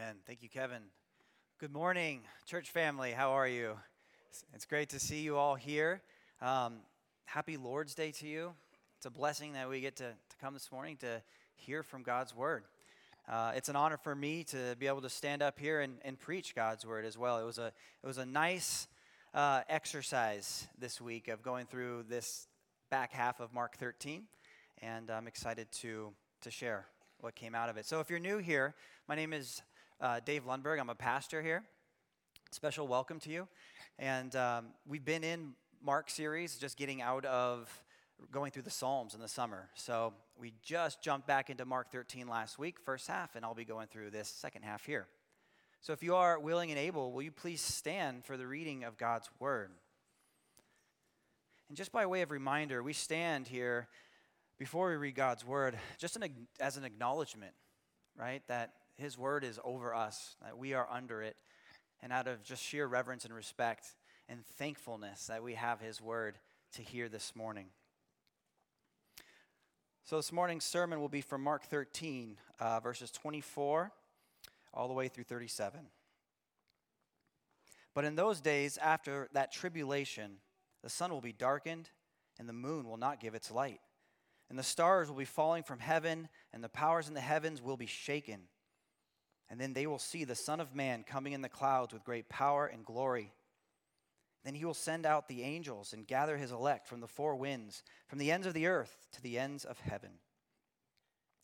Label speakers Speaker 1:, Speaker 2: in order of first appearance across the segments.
Speaker 1: Amen. Thank you, Kevin. Good morning, church family. How are you? It's great to see you all here. Um, happy Lord's Day to you. It's a blessing that we get to, to come this morning to hear from God's Word. Uh, it's an honor for me to be able to stand up here and, and preach God's Word as well. It was a, it was a nice uh, exercise this week of going through this back half of Mark 13, and I'm excited to, to share what came out of it. So if you're new here, my name is uh, Dave Lundberg. I'm a pastor here. Special welcome to you. And um, we've been in Mark series, just getting out of going through the Psalms in the summer. So we just jumped back into Mark 13 last week, first half, and I'll be going through this second half here. So if you are willing and able, will you please stand for the reading of God's word? And just by way of reminder, we stand here before we read God's word just an, as an acknowledgement, right? That his word is over us, that we are under it, and out of just sheer reverence and respect and thankfulness that we have His word to hear this morning. So, this morning's sermon will be from Mark 13, uh, verses 24 all the way through 37. But in those days, after that tribulation, the sun will be darkened, and the moon will not give its light. And the stars will be falling from heaven, and the powers in the heavens will be shaken. And then they will see the Son of Man coming in the clouds with great power and glory. Then he will send out the angels and gather his elect from the four winds, from the ends of the earth to the ends of heaven.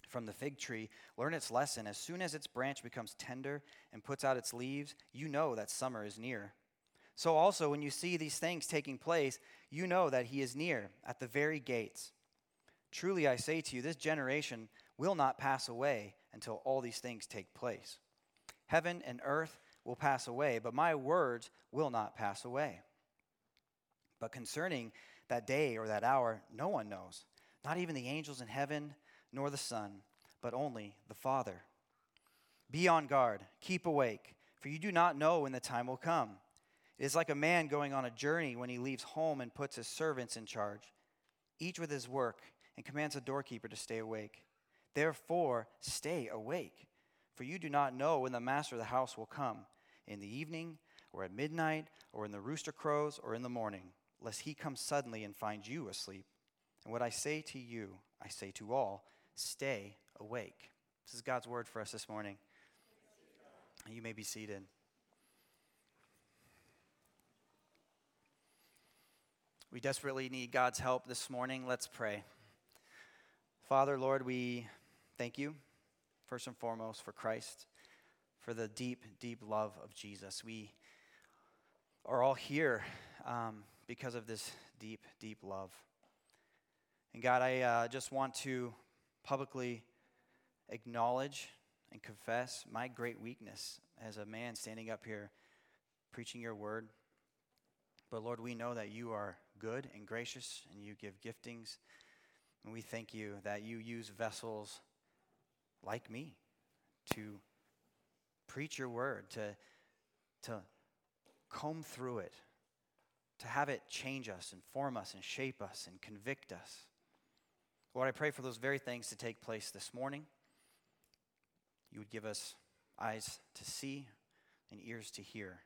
Speaker 1: From the fig tree, learn its lesson. As soon as its branch becomes tender and puts out its leaves, you know that summer is near. So also, when you see these things taking place, you know that he is near, at the very gates. Truly, I say to you, this generation will not pass away until all these things take place. Heaven and earth will pass away, but my words will not pass away. But concerning that day or that hour, no one knows, not even the angels in heaven, nor the Son, but only the Father. Be on guard, keep awake, for you do not know when the time will come. It is like a man going on a journey when he leaves home and puts his servants in charge, each with his work, and commands the doorkeeper to stay awake. Therefore, stay awake, for you do not know when the master of the house will come in the evening, or at midnight, or in the rooster crows, or in the morning, lest he come suddenly and find you asleep. And what I say to you, I say to all stay awake. This is God's word for us this morning. You may be seated. We desperately need God's help this morning. Let's pray. Father, Lord, we thank you, first and foremost, for Christ, for the deep, deep love of Jesus. We are all here um, because of this deep, deep love. And God, I uh, just want to publicly acknowledge and confess my great weakness as a man standing up here preaching your word. But Lord, we know that you are good and gracious and you give giftings. And we thank you that you use vessels like me to preach your word, to, to comb through it, to have it change us and form us and shape us and convict us. Lord, I pray for those very things to take place this morning. You would give us eyes to see and ears to hear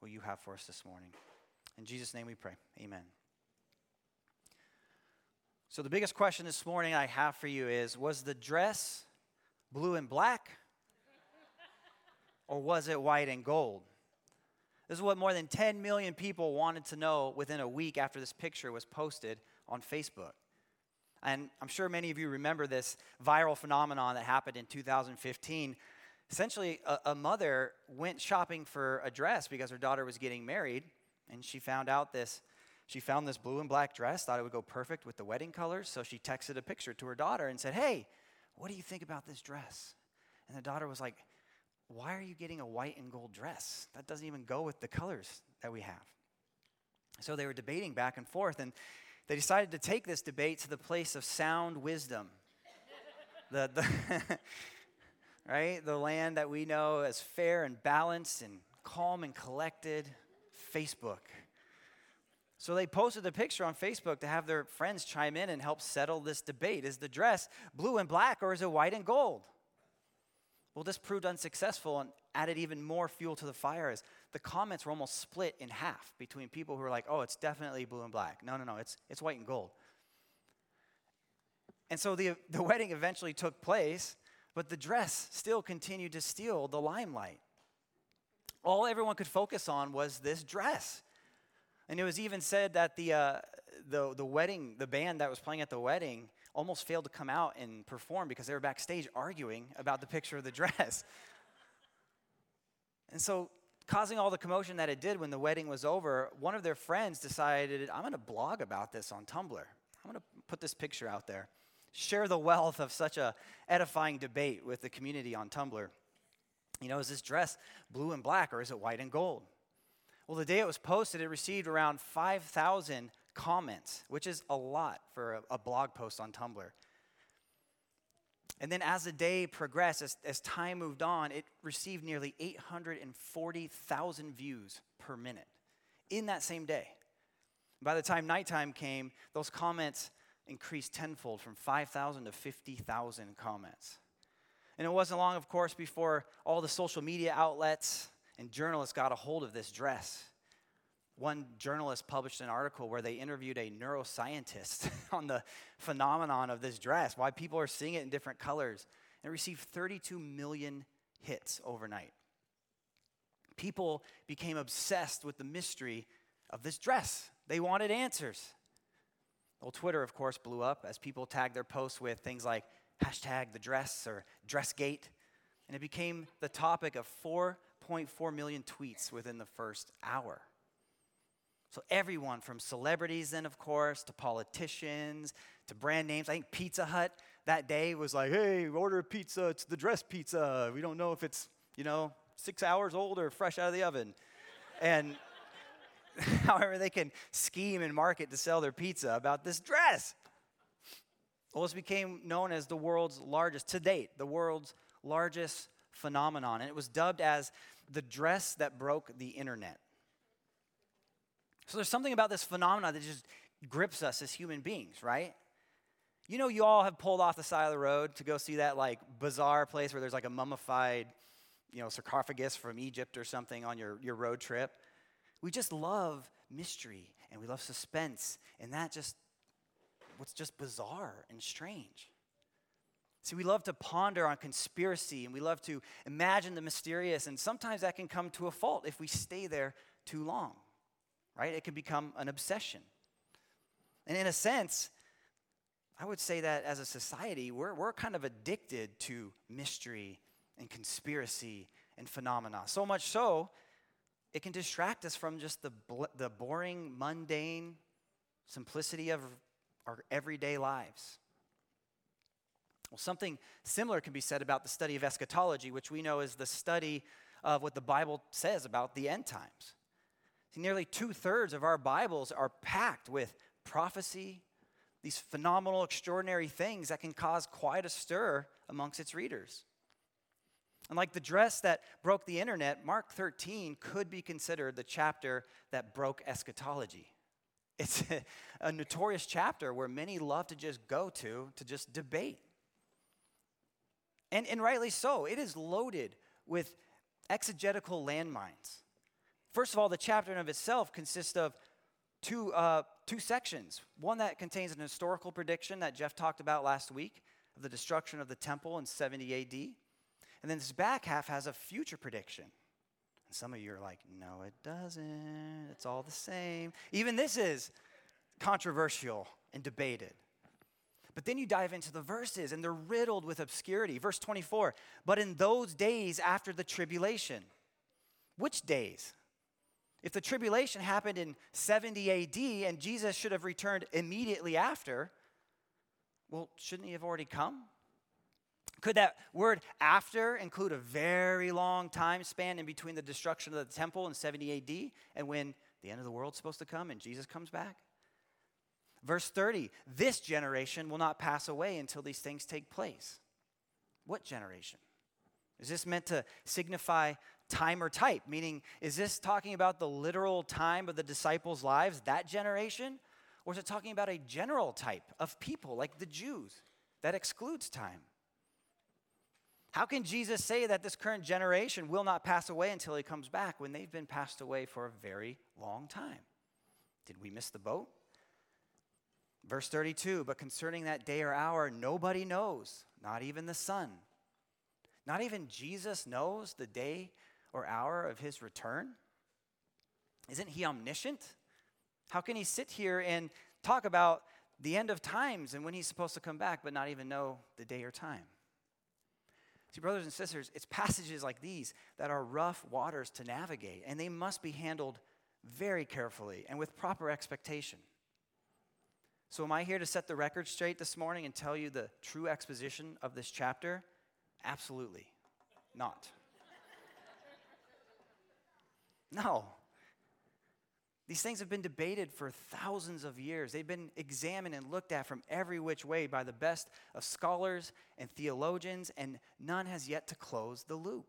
Speaker 1: what you have for us this morning. In Jesus' name we pray. Amen. So, the biggest question this morning I have for you is Was the dress blue and black? or was it white and gold? This is what more than 10 million people wanted to know within a week after this picture was posted on Facebook. And I'm sure many of you remember this viral phenomenon that happened in 2015. Essentially, a, a, mother went shopping for a dress because her daughter was getting married, and she found out this she found this blue and black dress, thought it would go perfect with the wedding colors, so she texted a picture to her daughter and said, Hey, what do you think about this dress? And the daughter was like, Why are you getting a white and gold dress? That doesn't even go with the colors that we have. So they were debating back and forth, and they decided to take this debate to the place of sound wisdom. the, the right? The land that we know as fair and balanced and calm and collected, Facebook. So they posted a picture on Facebook to have their friends chime in and help settle this debate. Is the dress blue and black or is it white and gold? Well, this proved unsuccessful and added even more fuel to the fire as the comments were almost split in half between people who were like, oh, it's definitely blue and black. No, no, no, it's, it's white and gold. And so the, the wedding eventually took place, but the dress still continued to steal the limelight. All everyone could focus on was this dress. And it was even said that the, uh, the, the wedding, the band that was playing at the wedding, almost failed to come out and perform because they were backstage arguing about the picture of the dress. and so, causing all the commotion that it did when the wedding was over, one of their friends decided, I'm going to blog about this on Tumblr. I'm going to put this picture out there. Share the wealth of such a edifying debate with the community on Tumblr. You know, is this dress blue and black or is it white and gold? Well, the day it was posted, it received around 5,000 comments, which is a lot for a, a, blog post on Tumblr. And then as the day progressed, as, as time moved on, it received nearly 840,000 views per minute in that same day. By the time nighttime came, those comments increased tenfold from 5,000 to 50,000 comments. And it wasn't long, of course, before all the social media outlets and journalists got a hold of this dress. One journalist published an article where they interviewed a neuroscientist on the phenomenon of this dress, why people are seeing it in different colors, and received 32 million hits overnight. People became obsessed with the mystery of this dress. They wanted answers. Well, Twitter, of course, blew up as people tagged their posts with things like hashtag the dress or dressgate, and it became the topic of 4.4 million tweets within the first hour. So, everyone from celebrities, then, of course, to politicians, to brand names. I think Pizza Hut that day was like, hey, order a pizza. It's the dress pizza. We don't know if it's, you know, six hours old or fresh out of the oven. And however, they can scheme and market to sell their pizza about this dress. Well, this became known as the world's largest, to date, the world's largest phenomenon. And it was dubbed as the dress that broke the internet. So there's something about this phenomenon that just grips us as human beings, right? You know, you all have pulled off the side of the road to go see that like bizarre place where there's like a mummified, you know, sarcophagus from Egypt or something on your, your road trip. We just love mystery and we love suspense, and that just what's just bizarre and strange. See, we love to ponder on conspiracy and we love to imagine the mysterious, and sometimes that can come to a fault if we stay there too long right? It can become an obsession. And in a sense, I would say that as a society, we're, we're kind of addicted to mystery and conspiracy and phenomena. So much so, it can distract us from just the, the boring, mundane simplicity of our everyday lives. Well, something similar can be said about the study of eschatology, which we know is the study of what the Bible says about the end times. See, nearly two thirds of our Bibles are packed with prophecy, these phenomenal, extraordinary things that can cause quite a stir amongst its readers. And like the dress that broke the internet, Mark 13 could be considered the chapter that broke eschatology. It's a, a notorious chapter where many love to just go to to just debate. And, and rightly so, it is loaded with exegetical landmines. First of all, the chapter in of itself consists of two, uh, two sections. One that contains an historical prediction that Jeff talked about last week of the destruction of the temple in 70 AD. And then this back half has a future prediction. And some of you are like, no, it doesn't. It's all the same. Even this is controversial and debated. But then you dive into the verses and they're riddled with obscurity. Verse 24, but in those days after the tribulation, which days? If the tribulation happened in 70 AD and Jesus should have returned immediately after, well, shouldn't he have already come? Could that word after include a very long time span in between the destruction of the temple in 70 AD and when the end of the world's supposed to come and Jesus comes back? Verse 30 this generation will not pass away until these things take place. What generation? Is this meant to signify time or type? Meaning, is this talking about the literal time of the disciples' lives, that generation? Or is it talking about a general type of people, like the Jews, that excludes time? How can Jesus say that this current generation will not pass away until he comes back when they've been passed away for a very long time? Did we miss the boat? Verse 32 But concerning that day or hour, nobody knows, not even the Son. Not even Jesus knows the day or hour of his return. Isn't he omniscient? How can he sit here and talk about the end of times and when he's supposed to come back, but not even know the day or time? See, brothers and sisters, it's passages like these that are rough waters to navigate, and they must be handled very carefully and with proper expectation. So, am I here to set the record straight this morning and tell you the true exposition of this chapter? Absolutely not. No. These things have been debated for thousands of years. They've been examined and looked at from every which way by the best of scholars and theologians, and none has yet to close the loop.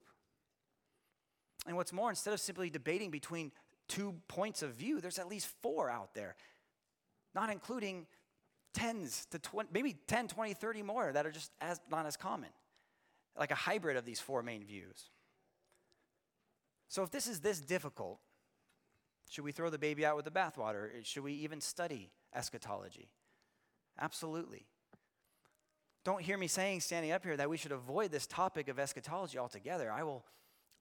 Speaker 1: And what's more, instead of simply debating between two points of view, there's at least four out there, not including tens to 20, maybe 10, 20, 30 more that are just as, not as common, like a hybrid of these four main views. So if this is this difficult, should we throw the baby out with the bathwater? Should we even study eschatology? Absolutely. Don't hear me saying, standing up here, that we should avoid this topic of eschatology altogether. I will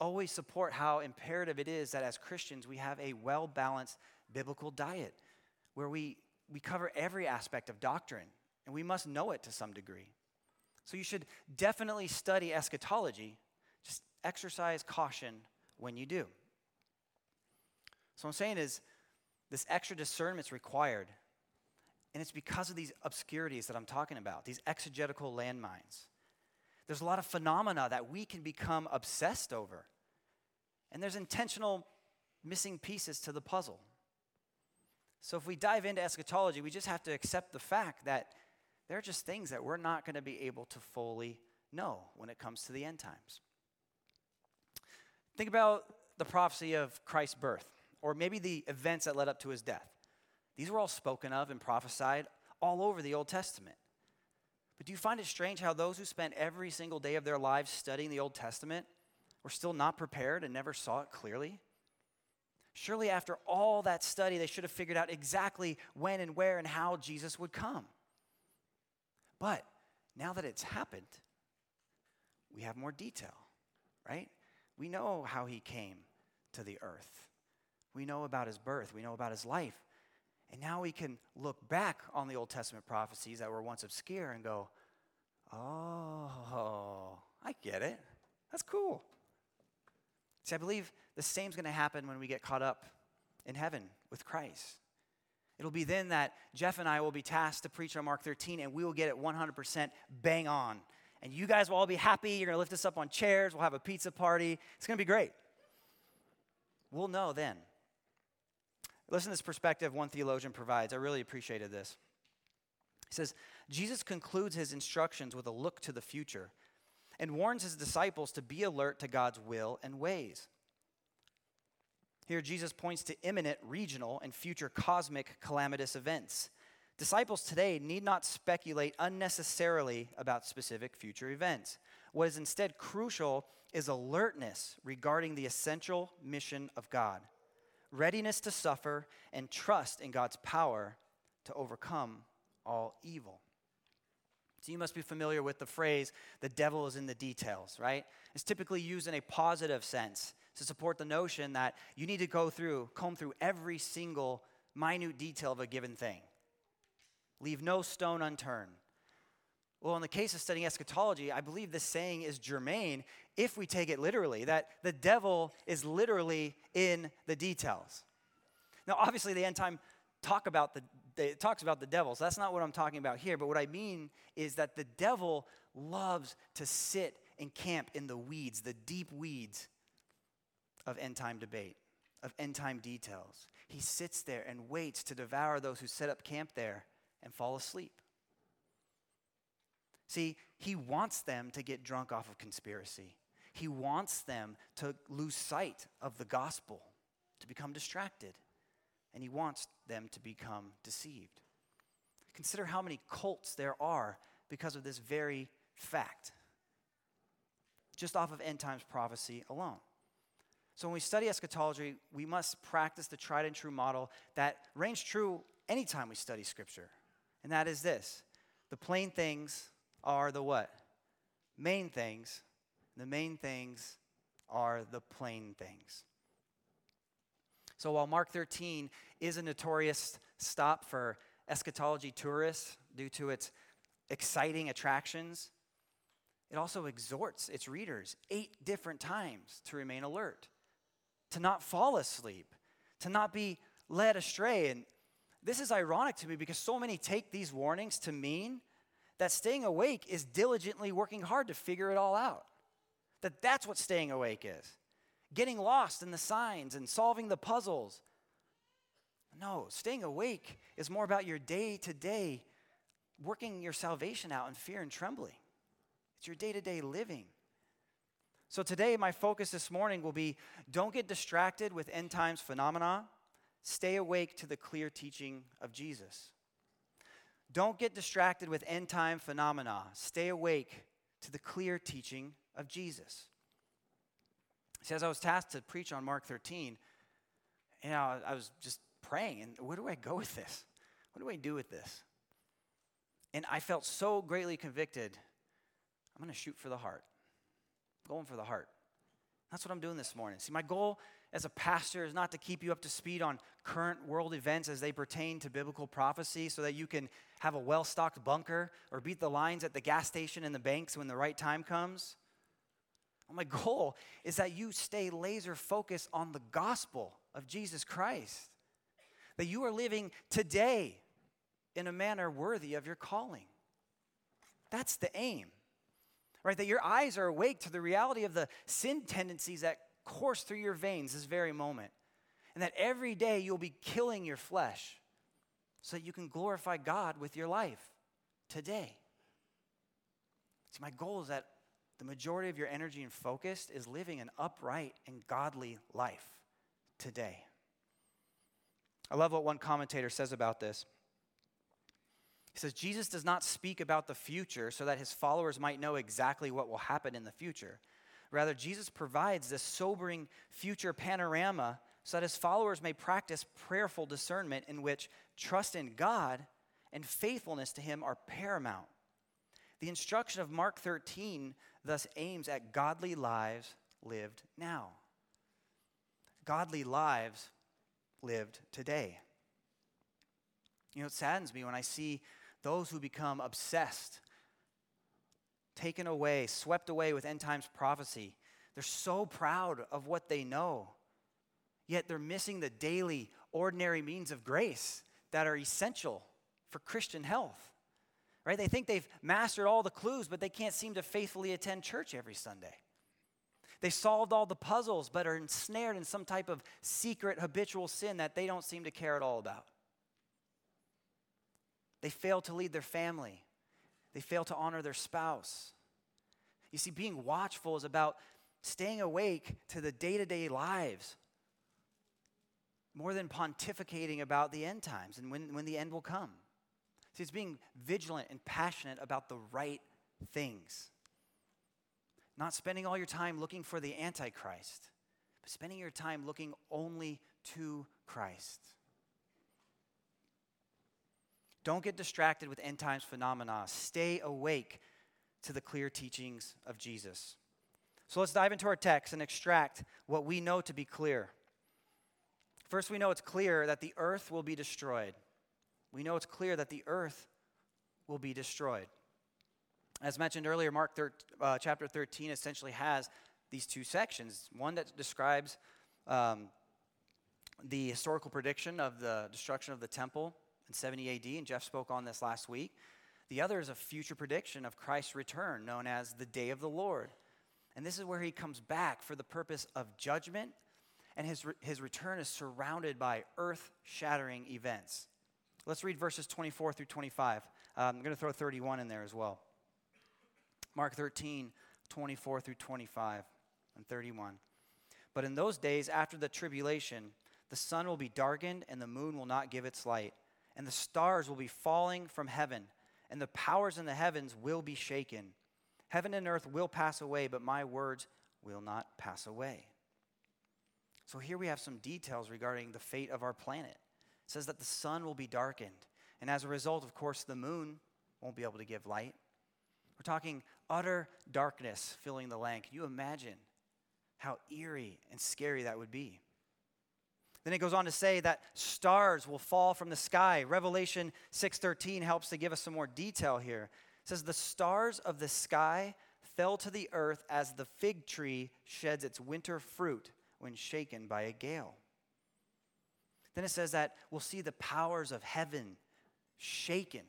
Speaker 1: always support how imperative it is that as Christians we have a well balanced biblical diet where we, we cover every aspect of doctrine and we must know it to some degree. So you should definitely study eschatology, just exercise caution when you do. So, what I'm saying is, this extra discernment is required. And it's because of these obscurities that I'm talking about, these exegetical landmines. There's a lot of phenomena that we can become obsessed over. And there's intentional missing pieces to the puzzle. So, if we dive into eschatology, we just have to accept the fact that there are just things that we're not going to be able to fully know when it comes to the end times. Think about the prophecy of Christ's birth, or maybe the events that led up to his death. These were all spoken of and prophesied all over the Old Testament. But do you find it strange how those who spent every single day of their lives studying the Old Testament were still not prepared and never saw it clearly? Surely, after all that study, they should have figured out exactly when and where and how Jesus would come. But now that it's happened, we have more detail, right? We know how he came to the earth. We know about his birth. We know about his life. And now we can look back on the Old Testament prophecies that were once obscure and go, oh, I get it. That's cool. See, I believe the same is going to happen when we get caught up in heaven with Christ. It'll be then that Jeff and I will be tasked to preach on Mark 13, and we will get it 100% bang on. And you guys will all be happy. You're going to lift us up on chairs. We'll have a pizza party. It's going to be great. We'll know then. Listen to this perspective one theologian provides. I really appreciated this. He says, Jesus concludes his instructions with a look to the future and warns his disciples to be alert to God's will and ways. Here, Jesus points to imminent regional and future cosmic calamitous events. Disciples today need not speculate unnecessarily about specific future events. What is instead crucial is alertness regarding the essential mission of God, readiness to suffer, and trust in God's power to overcome all evil. So you must be familiar with the phrase, the devil is in the details, right? It's typically used in a positive sense to support the notion that you need to go through, comb through every single minute detail of a given thing. Leave no stone unturned. Well, in the case of studying eschatology, I believe this saying is germane if we take it literally, that the devil is literally in the details. Now, obviously, the end time talk about the it talks about the devil, so that's not what I'm talking about here. But what I mean is that the devil loves to sit and camp in the weeds, the deep weeds of end time debate, of end time details. He sits there and waits to devour those who set up camp there and fall asleep. See, he wants them to get drunk off of conspiracy. He wants them to lose sight of the gospel, to become distracted. And he wants them to become deceived. Consider how many cults there are because of this very fact. just off of end times prophecy alone. So when we study eschatology, we must practice the tried and true model that reigns true anytime we study Scripture. And that is this the plain things are the what? Main things. The main things are the plain things. So while Mark 13 is a notorious stop for eschatology tourists due to its exciting attractions, it also exhorts its readers eight different times to remain alert, to not fall asleep, to not be led astray. And this is ironic to me because so many take these warnings to mean that staying awake is diligently working hard to figure it all out. That that's what staying awake is. Getting lost in the signs and solving the puzzles. No, staying awake is more about your day to day working your salvation out in fear and trembling. It's your day to day living. So today, my focus this morning will be don't get distracted with end times phenomena. Stay awake to the clear teaching of Jesus. Don't get distracted with end time phenomena. Stay awake to the clear teaching of Jesus. See, as I was tasked to preach on Mark 13, you know, I was just praying, and where do I go with this? What do I do with this? And I felt so greatly convicted. I'm going to shoot for the heart. I'm going for the heart. That's what I'm doing this morning. See, my goal as a pastor is not to keep you up to speed on current world events as they pertain to biblical prophecy so that you can have a well stocked bunker or beat the lines at the gas station and the banks when the right time comes. My goal is that you stay laser focused on the gospel of Jesus Christ, that you are living today in a manner worthy of your calling. That's the aim, right? That your eyes are awake to the reality of the sin tendencies that course through your veins this very moment. And that every day you'll be killing your flesh so that you can glorify God with your life today. See, my goal is that the majority of your energy and focus is living an upright and godly life today. I love what one commentator says about this. He says, Jesus does not speak about the future so that his followers might know exactly what will happen in the future. Rather, Jesus provides this sobering future panorama so that his followers may practice prayerful discernment in which trust in God and faithfulness to him are paramount. The instruction of Mark 13 thus aims at godly lives lived now. Godly lives lived today. You know, it saddens me when I see those who become obsessed taken away, swept away with end times prophecy. They're so proud of what they know, yet they're missing the daily, ordinary means of grace that are essential for Christian health. Right? They think they've mastered all the clues, but they can't seem to faithfully attend church every Sunday. They solved all the puzzles, but are ensnared in some type of secret habitual sin that they don't seem to care at all about. They fail to lead their family. They fail to honor their spouse. You see, being watchful is about staying awake to the day to day lives more than pontificating about the end times and when, when the end will come. See, it's being vigilant and passionate about the right things. Not spending all your time looking for the Antichrist, but spending your time looking only to Christ. Don't get distracted with end times phenomena. Stay awake to the clear teachings of Jesus. So let's dive into our text and extract what we know to be clear. First, we know it's clear that the earth will be destroyed. We know it's clear that the earth will be destroyed. As mentioned earlier, Mark thir- uh, chapter 13 essentially has these two sections one that describes um, the historical prediction of the destruction of the temple in 70 AD, and Jeff spoke on this last week. The other is a future prediction of Christ's return, known as the day of the Lord. And this is where he comes back for the purpose of judgment, and his, re- his return is surrounded by earth shattering events. Let's read verses 24 through 25. Um, I'm going to throw 31 in there as well. Mark 13, 24 through 25 and 31. But in those days after the tribulation, the sun will be darkened and the moon will not give its light and the stars will be falling from heaven, and the powers in the heavens will be shaken. Heaven and earth will pass away, but my words will not pass away. So here we have some details regarding the fate of our planet. Says that the sun will be darkened. And as a result, of course, the moon won't be able to give light. We're talking utter darkness filling the land. Can you imagine how eerie and scary that would be? Then it goes on to say that stars will fall from the sky. Revelation 6:13 helps to give us some more detail here. It says the stars of the sky fell to the earth as the fig tree sheds its winter fruit when shaken by a gale. Then it says that we'll see the powers of heaven shaken.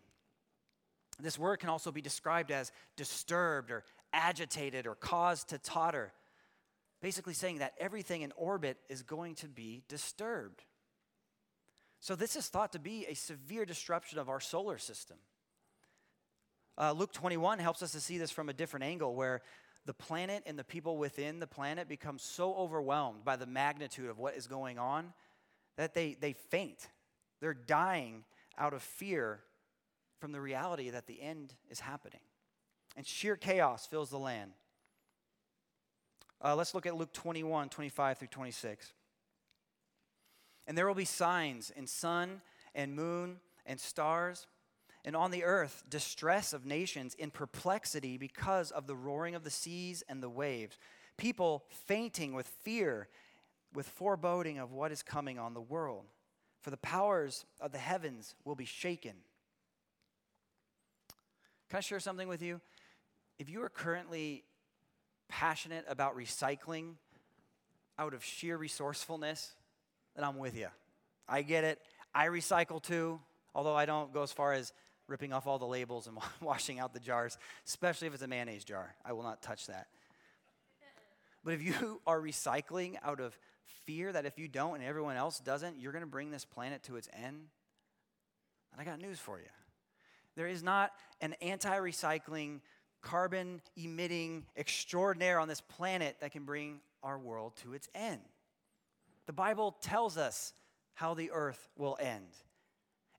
Speaker 1: This word can also be described as disturbed or agitated or caused to totter basically saying that everything in orbit is going to be disturbed. So, this is thought to be a severe disruption of our solar system. Uh, Luke 21 helps us to see this from a different angle, where the planet and the people within the planet become so overwhelmed by the magnitude of what is going on that they, they faint. They're dying out of fear from the reality that the end is happening. And sheer chaos fills the land. Uh, let's look at Luke 21, 25 through 26. And there will be signs in sun and moon and stars, and on the earth distress of nations in perplexity because of the roaring of the seas and the waves, people fainting with fear, with foreboding of what is coming on the world. For the powers of the heavens will be shaken. Can I share something with you? If you are currently passionate about recycling out of sheer resourcefulness, then I'm with you. I get it. I recycle too, although I don't go as far as ripping off all the labels and washing out the jars, especially if it's a mayonnaise jar. I will not touch that. But if you are recycling out of fear that if you don't and everyone else doesn't, you're going to bring this planet to its end, And I got news for you. There is not an anti recycling carbon emitting extraordinaire on this planet that can bring our world to its end. The Bible tells us how the earth will end.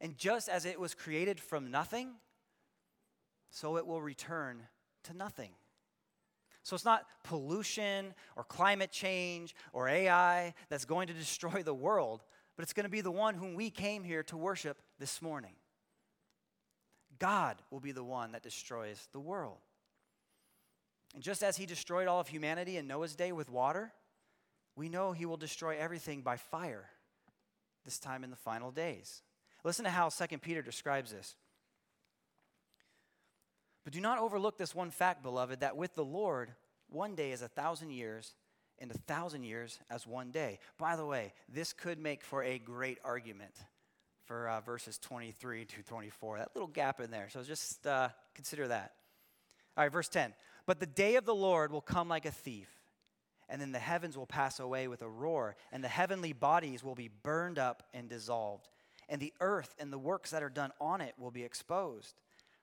Speaker 1: And just as it was created from nothing, so it will return to nothing. So it's not pollution or climate change or AI that's going to destroy the world, but it's going to be the one whom we came here to worship this morning. God will be the one that destroys the world. And just as he destroyed all of humanity in Noah's day with water, we know he will destroy everything by fire this time in the final days. Listen to how 2 Peter describes this. But do not overlook this one fact, beloved, that with the Lord, one day is a thousand years, and a thousand years as one day. By the way, this could make for a great argument for uh, verses 23 to 24. That little gap in there. So just uh, consider that. All right, verse 10. But the day of the Lord will come like a thief, and then the heavens will pass away with a roar, and the heavenly bodies will be burned up and dissolved, and the earth and the works that are done on it will be exposed.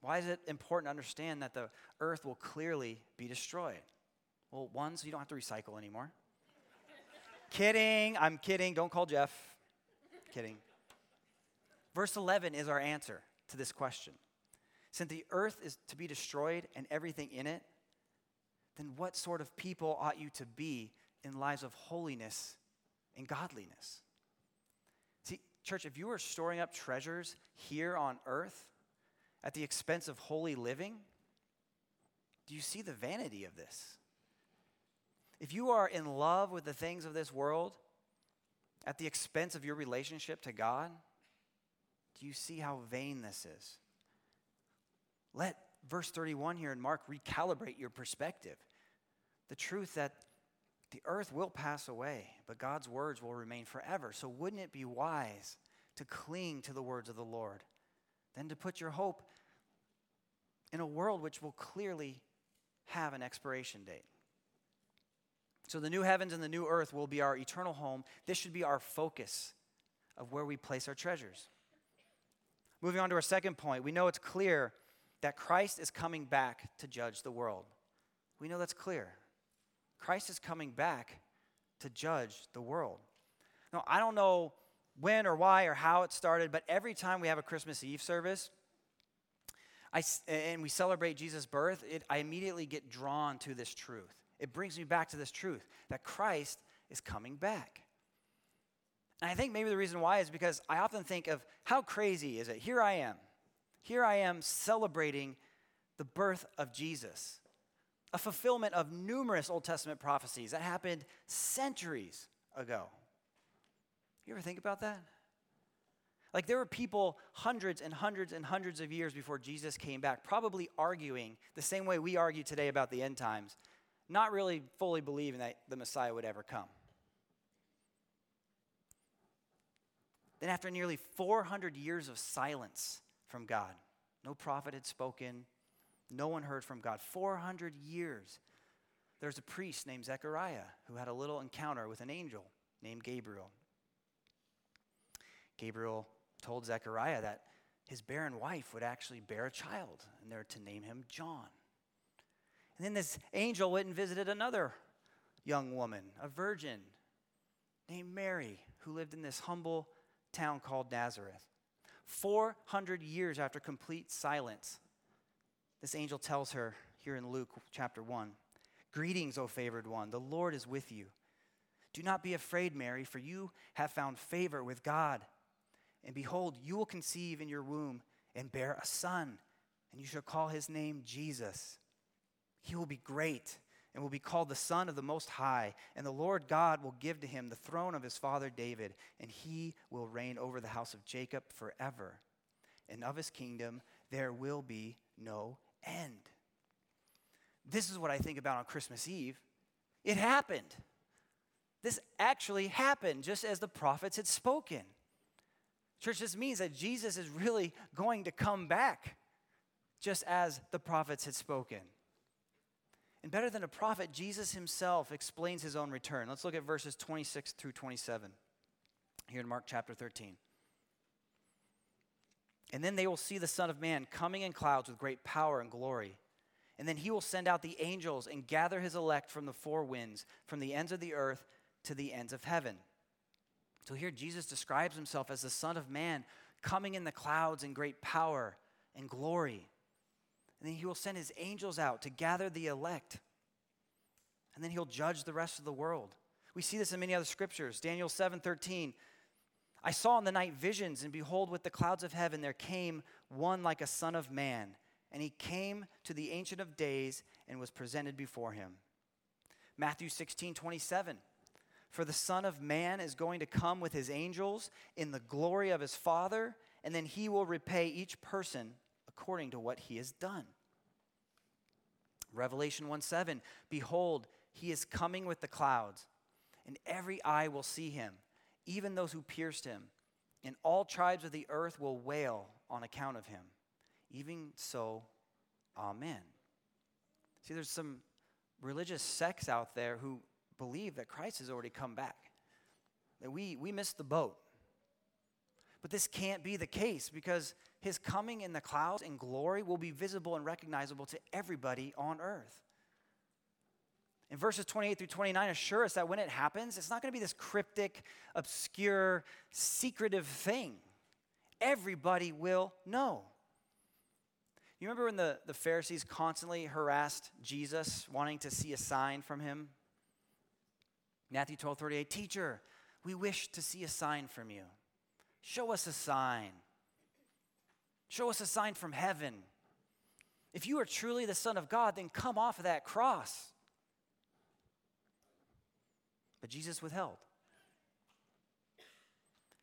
Speaker 1: Why is it important to understand that the earth will clearly be destroyed? Well, one, so you don't have to recycle anymore. kidding, I'm kidding. Don't call Jeff. kidding. Verse 11 is our answer to this question. Since the earth is to be destroyed and everything in it, then what sort of people ought you to be in lives of holiness and godliness? See, church, if you are storing up treasures here on earth at the expense of holy living, do you see the vanity of this? If you are in love with the things of this world at the expense of your relationship to God, do you see how vain this is? Let verse 31 here in Mark recalibrate your perspective the truth that the earth will pass away, but God's words will remain forever. So, wouldn't it be wise to cling to the words of the Lord than to put your hope in a world which will clearly have an expiration date. So the new heavens and the new earth will be our eternal home. This should be our focus of where we place our treasures. Moving on to our second point, we know it's clear that Christ is coming back to judge the world. We know that's clear. Christ is coming back to judge the world. Now, I don't know when or why or how it started, but every time we have a Christmas Eve service, I, and we celebrate Jesus' birth, it, I immediately get drawn to this truth it brings me back to this truth that Christ is coming back. And I think maybe the reason why is because I often think of how crazy is it? Here I am. Here I am celebrating the birth of Jesus, a fulfillment of numerous Old Testament prophecies that happened centuries ago. You ever think about that? Like there were people hundreds and hundreds and hundreds of years before Jesus came back, probably arguing the same way we argue today about the end times, not really fully believing that the Messiah would ever come. Then, after nearly 400 years of silence from God, no prophet had spoken, no one heard from God. 400 years. There's a priest named Zechariah who had a little encounter with an angel named Gabriel. Gabriel told Zechariah that his barren wife would actually bear a child, and they're to name him John. And then this angel went and visited another young woman, a virgin named Mary, who lived in this humble town called Nazareth. 400 years after complete silence, this angel tells her here in Luke chapter 1 Greetings, O favored one, the Lord is with you. Do not be afraid, Mary, for you have found favor with God. And behold, you will conceive in your womb and bear a son, and you shall call his name Jesus. He will be great and will be called the Son of the Most High. And the Lord God will give to him the throne of his father David, and he will reign over the house of Jacob forever. And of his kingdom there will be no end. This is what I think about on Christmas Eve. It happened. This actually happened just as the prophets had spoken. Church, this means that Jesus is really going to come back just as the prophets had spoken. And better than a prophet, Jesus himself explains his own return. Let's look at verses 26 through 27 here in Mark chapter 13. And then they will see the Son of Man coming in clouds with great power and glory. And then he will send out the angels and gather his elect from the four winds, from the ends of the earth to the ends of heaven. So here Jesus describes himself as the Son of Man coming in the clouds in great power and glory. And then he will send his angels out to gather the elect. And then he'll judge the rest of the world. We see this in many other scriptures. Daniel 7:13. I saw in the night visions, and behold, with the clouds of heaven there came one like a son of man, and he came to the Ancient of Days and was presented before him. Matthew 16, 27. For the Son of Man is going to come with his angels in the glory of his Father, and then he will repay each person according to what he has done. Revelation 1 7 Behold, he is coming with the clouds, and every eye will see him, even those who pierced him, and all tribes of the earth will wail on account of him. Even so, Amen. See, there's some religious sects out there who believe that Christ has already come back, that we, we missed the boat. But this can't be the case because his coming in the clouds in glory will be visible and recognizable to everybody on earth. In verses 28 through 29 assure us that when it happens, it's not going to be this cryptic, obscure, secretive thing. Everybody will know. You remember when the, the Pharisees constantly harassed Jesus, wanting to see a sign from him? Matthew 12 38, Teacher, we wish to see a sign from you. Show us a sign. Show us a sign from heaven. If you are truly the Son of God, then come off of that cross. But Jesus withheld.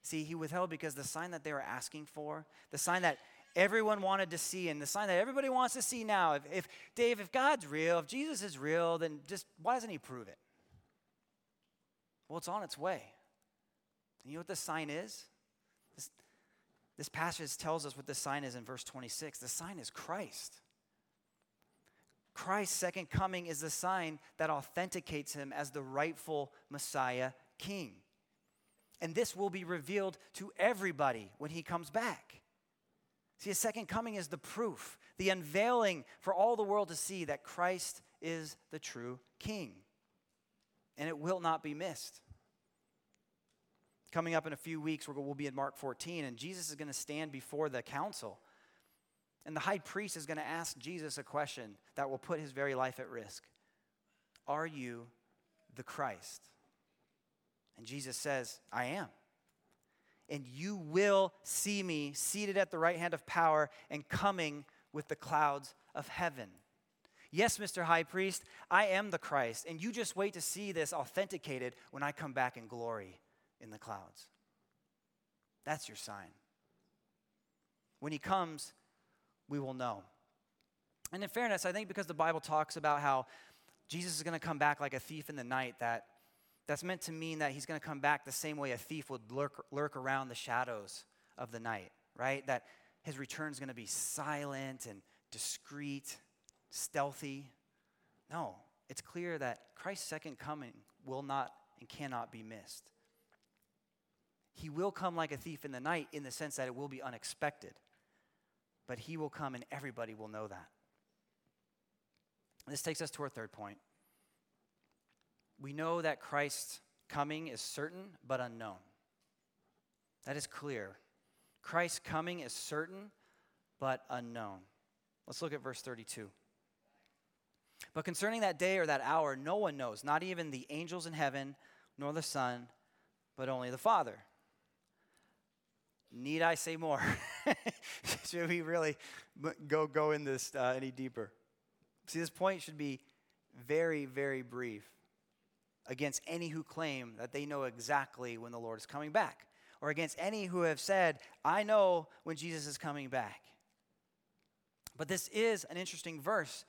Speaker 1: See, he withheld because the sign that they were asking for, the sign that everyone wanted to see, and the sign that everybody wants to see now, if, if Dave, if God's real, if Jesus is real, then just why doesn't he prove it? Well, it's on its way. And you know what the sign is? This passage tells us what the sign is in verse 26. The sign is Christ. Christ's second coming is the sign that authenticates him as the rightful Messiah king. And this will be revealed to everybody when he comes back. See, his second coming is the proof, the unveiling for all the world to see that Christ is the true king. And it will not be missed. Coming up in a few weeks, we'll be in Mark 14, and Jesus is going to stand before the council. And the high priest is going to ask Jesus a question that will put his very life at risk Are you the Christ? And Jesus says, I am. And you will see me seated at the right hand of power and coming with the clouds of heaven. Yes, Mr. High Priest, I am the Christ, and you just wait to see this authenticated when I come back in glory in the clouds. That's your sign. When he comes, we will know. And in fairness, I think because the Bible talks about how Jesus is going to come back like a thief in the night, that that's meant to mean that he's going to come back the same way a thief would lurk, lurk around the shadows of the night, right? That his return is going to be silent and discreet, stealthy. No, it's clear that Christ's second coming will not and cannot be missed. He will come like a thief in the night in the sense that it will be unexpected but he will come and everybody will know that. This takes us to our third point. We know that Christ's coming is certain but unknown. That is clear. Christ's coming is certain but unknown. Let's look at verse 32. But concerning that day or that hour, no one knows, not even the angels in heaven, nor the Son, but only the Father. Need I say more? should we really go, go in this uh, any deeper? See, this point should be very, very brief against any who claim that they know exactly when the Lord is coming back, or against any who have said, I know when Jesus is coming back. But this is an interesting verse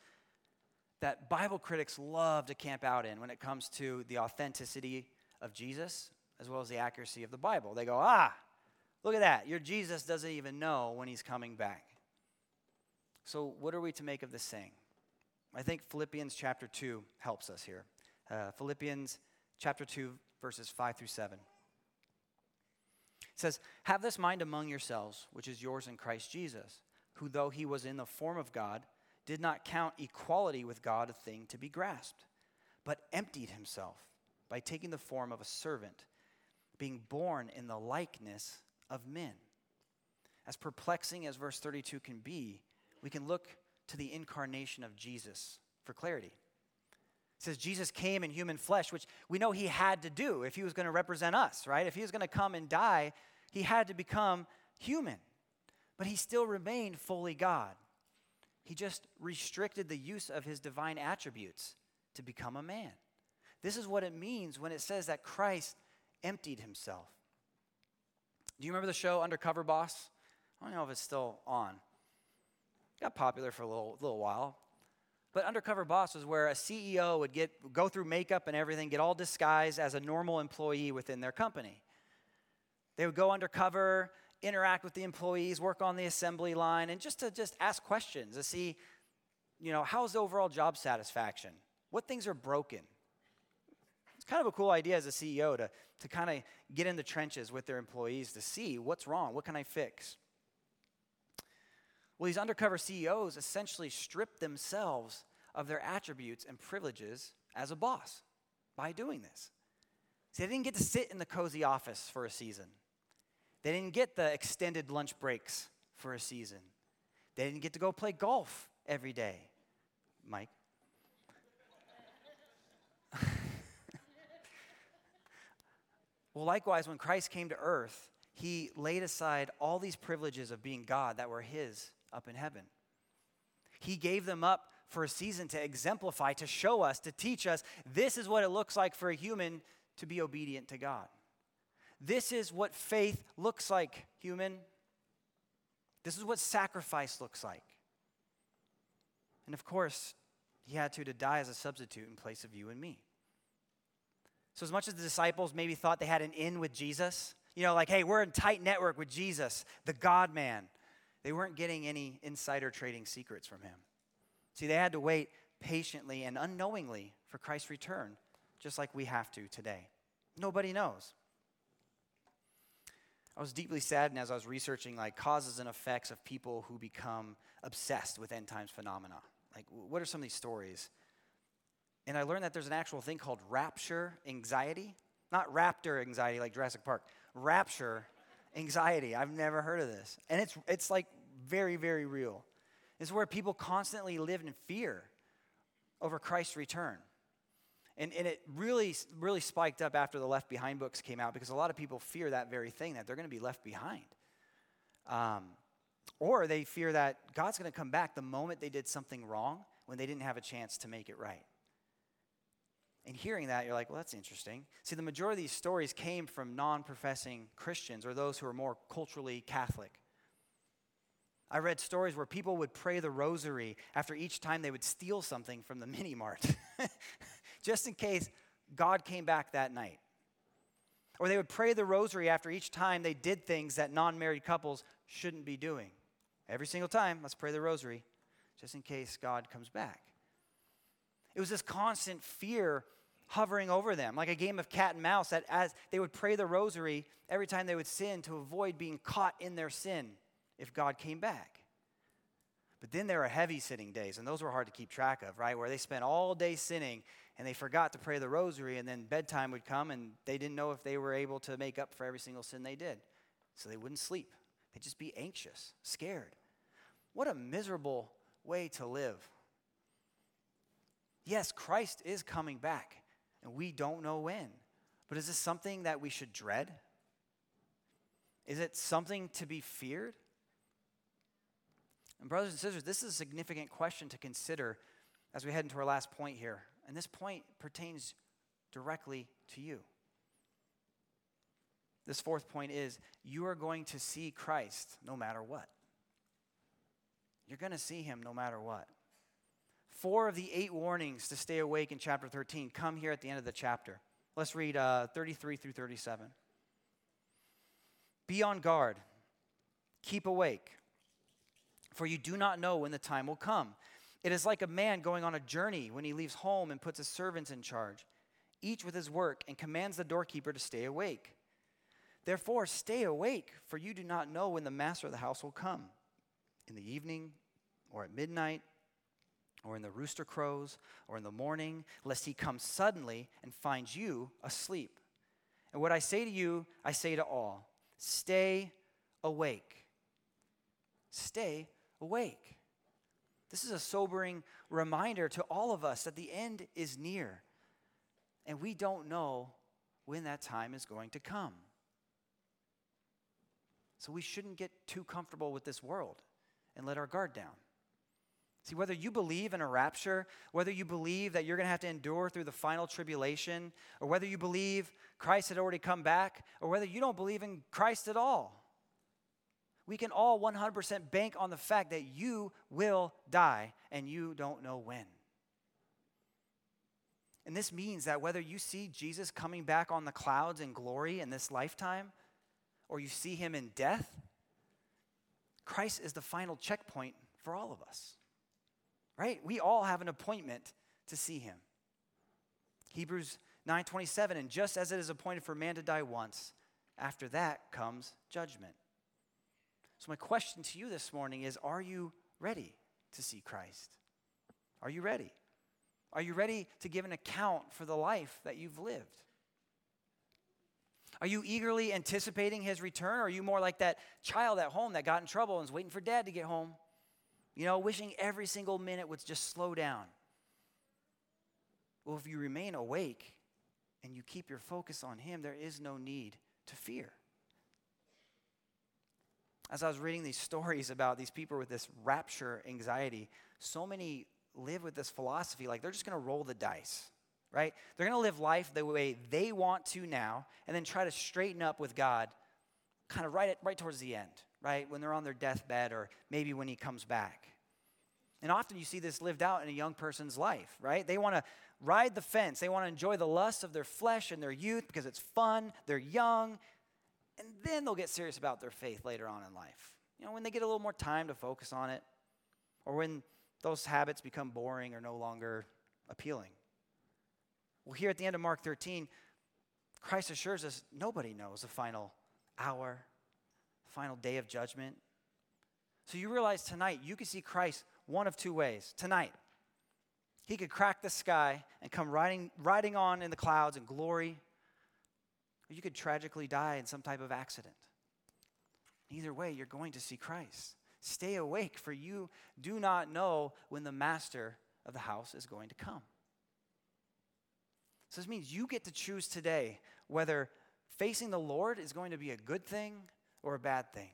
Speaker 1: that Bible critics love to camp out in when it comes to the authenticity of Jesus as well as the accuracy of the Bible. They go, ah, Look at that. Your Jesus doesn't even know when he's coming back. So, what are we to make of this saying? I think Philippians chapter 2 helps us here. Uh, Philippians chapter 2, verses 5 through 7. It says, Have this mind among yourselves, which is yours in Christ Jesus, who, though he was in the form of God, did not count equality with God a thing to be grasped, but emptied himself by taking the form of a servant, being born in the likeness of men. As perplexing as verse 32 can be, we can look to the incarnation of Jesus for clarity. It says Jesus came in human flesh, which we know he had to do if he was going to represent us, right? If he was going to come and die, he had to become human. But he still remained fully God. He just restricted the use of his divine attributes to become a man. This is what it means when it says that Christ emptied himself. Do you remember the show Undercover Boss? I don't know if it's still on. It got popular for a little, little while. But Undercover Boss was where a CEO would get, go through makeup and everything, get all disguised as a normal employee within their company. They would go undercover, interact with the employees, work on the assembly line, and just to just ask questions to see, you know, how's the overall job satisfaction? What things are broken? It's kind of a cool idea as a CEO to to kind of get in the trenches with their employees to see what's wrong, what can I fix? Well, these undercover CEOs essentially strip themselves of their attributes and privileges as a boss by doing this. See, they didn't get to sit in the cozy office for a season. They didn't get the extended lunch breaks for a season. They didn't get to go play golf every day. Mike? Well, likewise, when Christ came to earth, he laid aside all these privileges of being God that were his up in heaven. He gave them up for a season to exemplify, to show us, to teach us this is what it looks like for a human to be obedient to God. This is what faith looks like, human. This is what sacrifice looks like. And of course, he had to, to die as a substitute in place of you and me. So, as much as the disciples maybe thought they had an in with Jesus, you know, like, hey, we're in tight network with Jesus, the God man, they weren't getting any insider trading secrets from him. See, they had to wait patiently and unknowingly for Christ's return, just like we have to today. Nobody knows. I was deeply saddened as I was researching like causes and effects of people who become obsessed with end times phenomena. Like, what are some of these stories? And I learned that there's an actual thing called rapture anxiety. Not raptor anxiety like Jurassic Park. Rapture anxiety. I've never heard of this. And it's, it's like very, very real. It's where people constantly live in fear over Christ's return. And, and it really, really spiked up after the Left Behind books came out because a lot of people fear that very thing, that they're going to be left behind. Um, or they fear that God's going to come back the moment they did something wrong when they didn't have a chance to make it right. And hearing that, you're like, well, that's interesting. See, the majority of these stories came from non professing Christians or those who are more culturally Catholic. I read stories where people would pray the rosary after each time they would steal something from the mini mart. just in case God came back that night. Or they would pray the rosary after each time they did things that non married couples shouldn't be doing. Every single time, let's pray the rosary, just in case God comes back. It was this constant fear hovering over them, like a game of cat and mouse, that as they would pray the rosary every time they would sin to avoid being caught in their sin if God came back. But then there are heavy sinning days, and those were hard to keep track of, right? Where they spent all day sinning and they forgot to pray the rosary, and then bedtime would come, and they didn't know if they were able to make up for every single sin they did. So they wouldn't sleep. They'd just be anxious, scared. What a miserable way to live. Yes, Christ is coming back, and we don't know when. But is this something that we should dread? Is it something to be feared? And, brothers and sisters, this is a significant question to consider as we head into our last point here. And this point pertains directly to you. This fourth point is you are going to see Christ no matter what. You're going to see him no matter what. Four of the eight warnings to stay awake in chapter 13 come here at the end of the chapter. Let's read uh, 33 through 37. Be on guard, keep awake, for you do not know when the time will come. It is like a man going on a journey when he leaves home and puts his servants in charge, each with his work, and commands the doorkeeper to stay awake. Therefore, stay awake, for you do not know when the master of the house will come in the evening, or at midnight, or in the rooster crows, or in the morning, lest he come suddenly and find you asleep. And what I say to you, I say to all stay awake. Stay awake. This is a sobering reminder to all of us that the end is near, and we don't know when that time is going to come. So we shouldn't get too comfortable with this world and let our guard down. See, whether you believe in a rapture, whether you believe that you're going to have to endure through the final tribulation, or whether you believe Christ had already come back, or whether you don't believe in Christ at all, we can all 100% bank on the fact that you will die and you don't know when. And this means that whether you see Jesus coming back on the clouds in glory in this lifetime, or you see him in death, Christ is the final checkpoint for all of us. Right? We all have an appointment to see him. Hebrews 9:27 and just as it is appointed for man to die once, after that comes judgment. So, my question to you this morning is Are you ready to see Christ? Are you ready? Are you ready to give an account for the life that you've lived? Are you eagerly anticipating his return, or are you more like that child at home that got in trouble and is waiting for dad to get home? You know, wishing every single minute would just slow down. Well, if you remain awake and you keep your focus on him, there is no need to fear as I was reading these stories about these people with this rapture anxiety, so many live with this philosophy like they're just going to roll the dice, right? They're going to live life the way they want to now and then try to straighten up with God kind of right, right towards the end, right? When they're on their deathbed or maybe when he comes back. And often you see this lived out in a young person's life, right? They want to ride the fence. They want to enjoy the lust of their flesh and their youth because it's fun. They're young and then they'll get serious about their faith later on in life. You know, when they get a little more time to focus on it, or when those habits become boring or no longer appealing. Well, here at the end of Mark 13, Christ assures us nobody knows the final hour, final day of judgment. So you realize tonight you can see Christ one of two ways. Tonight, he could crack the sky and come riding, riding on in the clouds in glory, or you could tragically die in some type of accident. Either way, you're going to see Christ. Stay awake, for you do not know when the master of the house is going to come. So this means you get to choose today whether facing the Lord is going to be a good thing or a bad thing.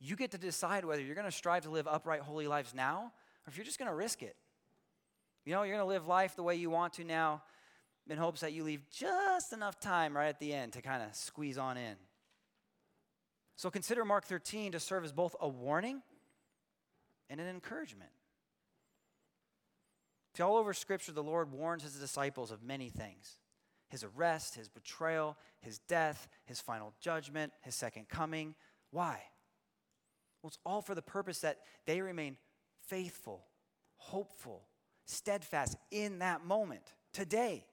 Speaker 1: You get to decide whether you're going to strive to live upright, holy lives now, or if you're just going to risk it. You know, you're going to live life the way you want to now in hopes that you leave just enough time right at the end to kind of squeeze on in. So consider Mark 13 to serve as both a warning and an encouragement. See, all over Scripture, the Lord warns his disciples of many things his arrest, his betrayal, his death, his final judgment, his second coming. Why? Well, it's all for the purpose that they remain faithful, hopeful, steadfast in that moment, today,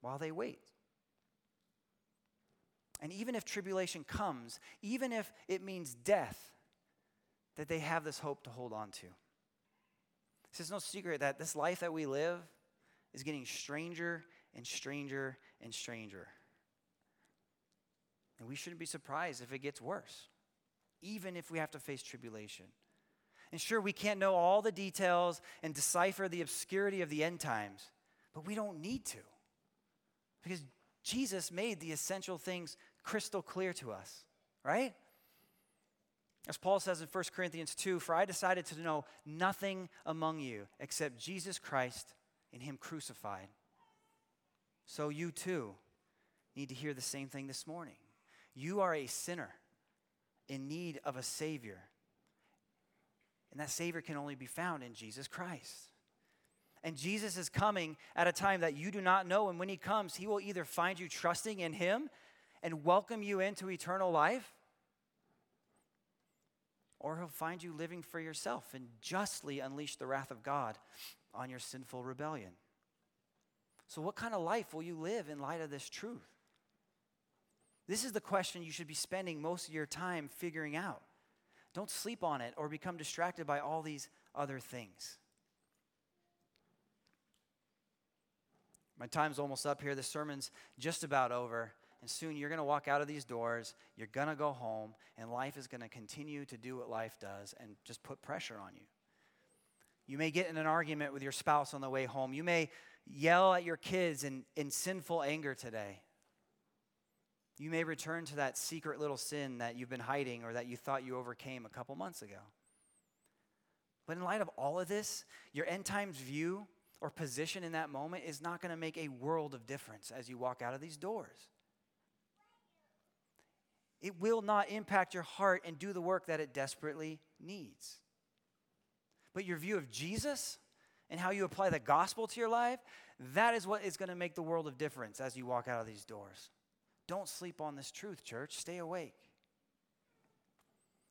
Speaker 1: while they wait. And even if tribulation comes, even if it means death, that they have this hope to hold on to. It's no secret that this life that we live is getting stranger and stranger and stranger. And we shouldn't be surprised if it gets worse, even if we have to face tribulation. And sure, we can't know all the details and decipher the obscurity of the end times, but we don't need to. Because Jesus made the essential things crystal clear to us, right? As Paul says in 1 Corinthians 2 For I decided to know nothing among you except Jesus Christ and Him crucified. So you too need to hear the same thing this morning. You are a sinner in need of a Savior. And that Savior can only be found in Jesus Christ. And Jesus is coming at a time that you do not know. And when He comes, He will either find you trusting in Him and welcome you into eternal life, or He'll find you living for yourself and justly unleash the wrath of God on your sinful rebellion. So, what kind of life will you live in light of this truth? This is the question you should be spending most of your time figuring out. Don't sleep on it or become distracted by all these other things. My time's almost up here. The sermon's just about over. And soon you're going to walk out of these doors, you're going to go home, and life is going to continue to do what life does and just put pressure on you. You may get in an argument with your spouse on the way home. You may yell at your kids in, in sinful anger today. You may return to that secret little sin that you've been hiding or that you thought you overcame a couple months ago. But in light of all of this, your end times view or position in that moment is not going to make a world of difference as you walk out of these doors. It will not impact your heart and do the work that it desperately needs. But your view of Jesus and how you apply the gospel to your life, that is what is going to make the world of difference as you walk out of these doors. Don't sleep on this truth, church. Stay awake.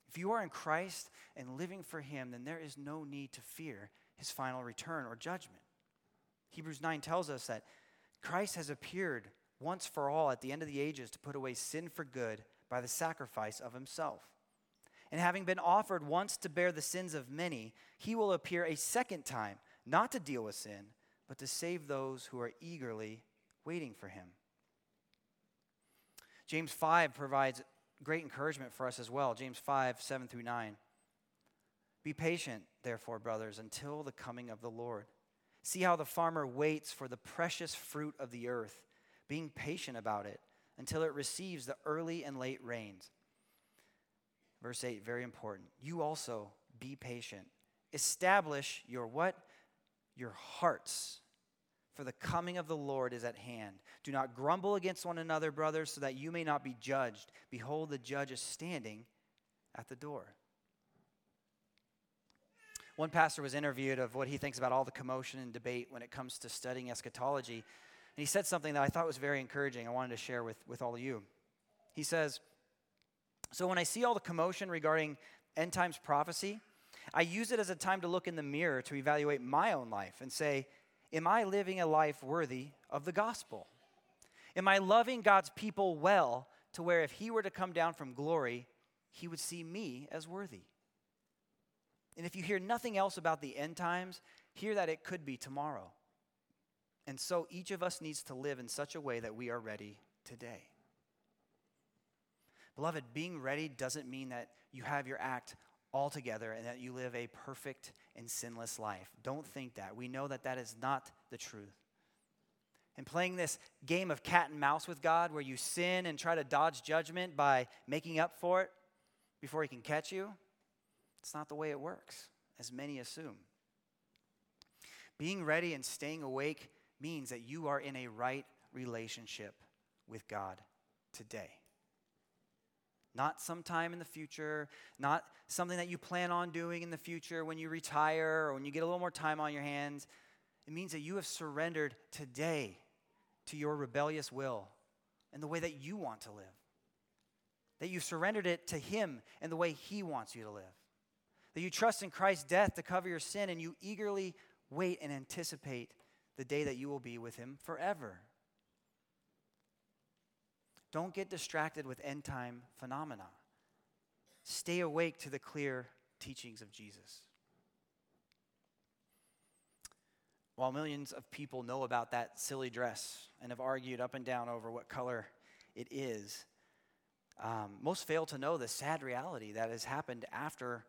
Speaker 1: If you are in Christ and living for Him, then there is no need to fear His final return or judgment. Hebrews 9 tells us that Christ has appeared once for all at the end of the ages to put away sin for good by the sacrifice of Himself. And having been offered once to bear the sins of many, He will appear a second time, not to deal with sin, but to save those who are eagerly waiting for Him. James 5 provides great encouragement for us as well. James 5, 7 through 9. Be patient, therefore, brothers, until the coming of the Lord. See how the farmer waits for the precious fruit of the earth, being patient about it until it receives the early and late rains. Verse 8, very important. You also be patient. Establish your what? Your hearts for the coming of the Lord is at hand. Do not grumble against one another, brothers, so that you may not be judged. Behold, the judge is standing at the door. One pastor was interviewed of what he thinks about all the commotion and debate when it comes to studying eschatology. And he said something that I thought was very encouraging. I wanted to share with, with all of you. He says, So when I see all the commotion regarding end times prophecy, I use it as a time to look in the mirror to evaluate my own life and say, Am I living a life worthy of the gospel? Am I loving God's people well to where if He were to come down from glory, He would see me as worthy? And if you hear nothing else about the end times, hear that it could be tomorrow. And so each of us needs to live in such a way that we are ready today. Beloved, being ready doesn't mean that you have your act all together and that you live a perfect and sinless life. Don't think that. We know that that is not the truth. And playing this game of cat and mouse with God, where you sin and try to dodge judgment by making up for it before He can catch you, it's not the way it works, as many assume. Being ready and staying awake means that you are in a right relationship with God today. Not sometime in the future, not something that you plan on doing in the future when you retire or when you get a little more time on your hands. It means that you have surrendered today to your rebellious will and the way that you want to live. That you surrendered it to Him and the way He wants you to live. That you trust in Christ's death to cover your sin and you eagerly wait and anticipate the day that you will be with Him forever. Don't get distracted with end time phenomena. Stay awake to the clear teachings of Jesus. While millions of people know about that silly dress and have argued up and down over what color it is, um, most fail to know the sad reality that has happened after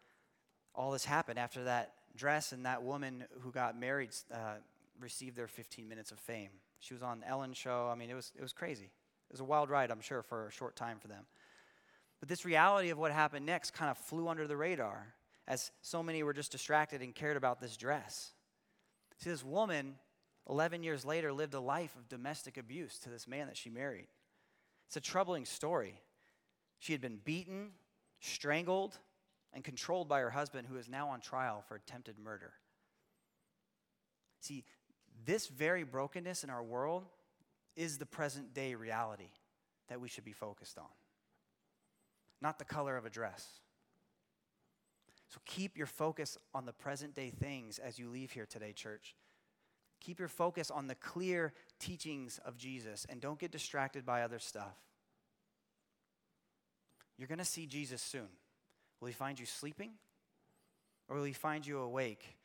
Speaker 1: all this happened, after that dress and that woman who got married uh, received their 15 minutes of fame. She was on Ellen's show. I mean, it was, it was crazy. It was a wild ride, I'm sure, for a short time for them. But this reality of what happened next kind of flew under the radar as so many were just distracted and cared about this dress. See, this woman, 11 years later, lived a life of domestic abuse to this man that she married. It's a troubling story. She had been beaten, strangled, and controlled by her husband, who is now on trial for attempted murder. See, this very brokenness in our world is the present day reality that we should be focused on, not the color of a dress. So keep your focus on the present day things as you leave here today, church. Keep your focus on the clear teachings of Jesus and don't get distracted by other stuff. You're going to see Jesus soon. Will he find you sleeping? Or will he find you awake